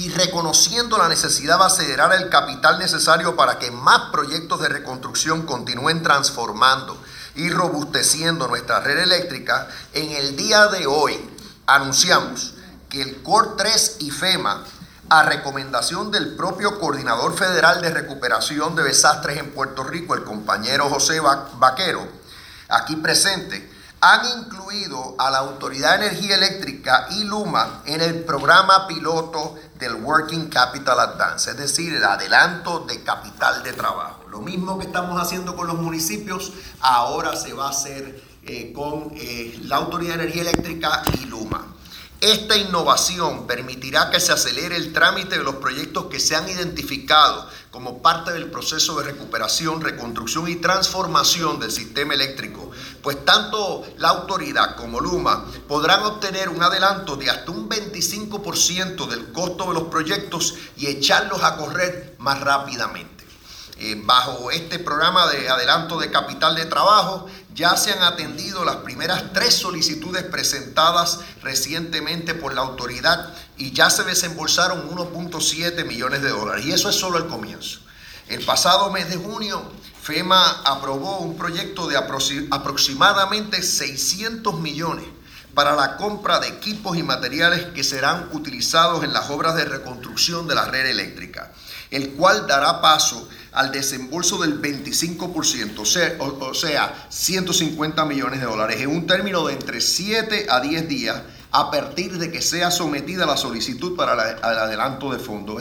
y reconociendo la necesidad de acelerar el capital necesario para que más proyectos de reconstrucción continúen transformando y robusteciendo nuestra red eléctrica, en el día de hoy anunciamos que el COR 3 y FEMA, a recomendación del propio Coordinador Federal de Recuperación de Desastres en Puerto Rico, el compañero José Vaquero, aquí presente, han incluido a la Autoridad de Energía Eléctrica y Luma en el programa piloto Working Capital Advance, es decir, el adelanto de capital de trabajo. Lo mismo que estamos haciendo con los municipios, ahora se va a hacer eh, con eh, la Autoridad de Energía Eléctrica y Luma. Esta innovación permitirá que se acelere el trámite de los proyectos que se han identificado como parte del proceso de recuperación, reconstrucción y transformación del sistema eléctrico, pues tanto la autoridad como Luma podrán obtener un adelanto de hasta un 25% del costo de los proyectos y echarlos a correr más rápidamente. Eh, bajo este programa de adelanto de capital de trabajo, ya se han atendido las primeras tres solicitudes presentadas recientemente por la autoridad y ya se desembolsaron 1.7 millones de dólares. Y eso es solo el comienzo. El pasado mes de junio, FEMA aprobó un proyecto de aproximadamente 600 millones para la compra de equipos y materiales que serán utilizados en las obras de reconstrucción de la red eléctrica, el cual dará paso al desembolso del 25%, o sea, o, sea 150 millones de dólares, en un término de entre 7 a 10 días a partir de que sea sometida la solicitud para el adelanto de fondos.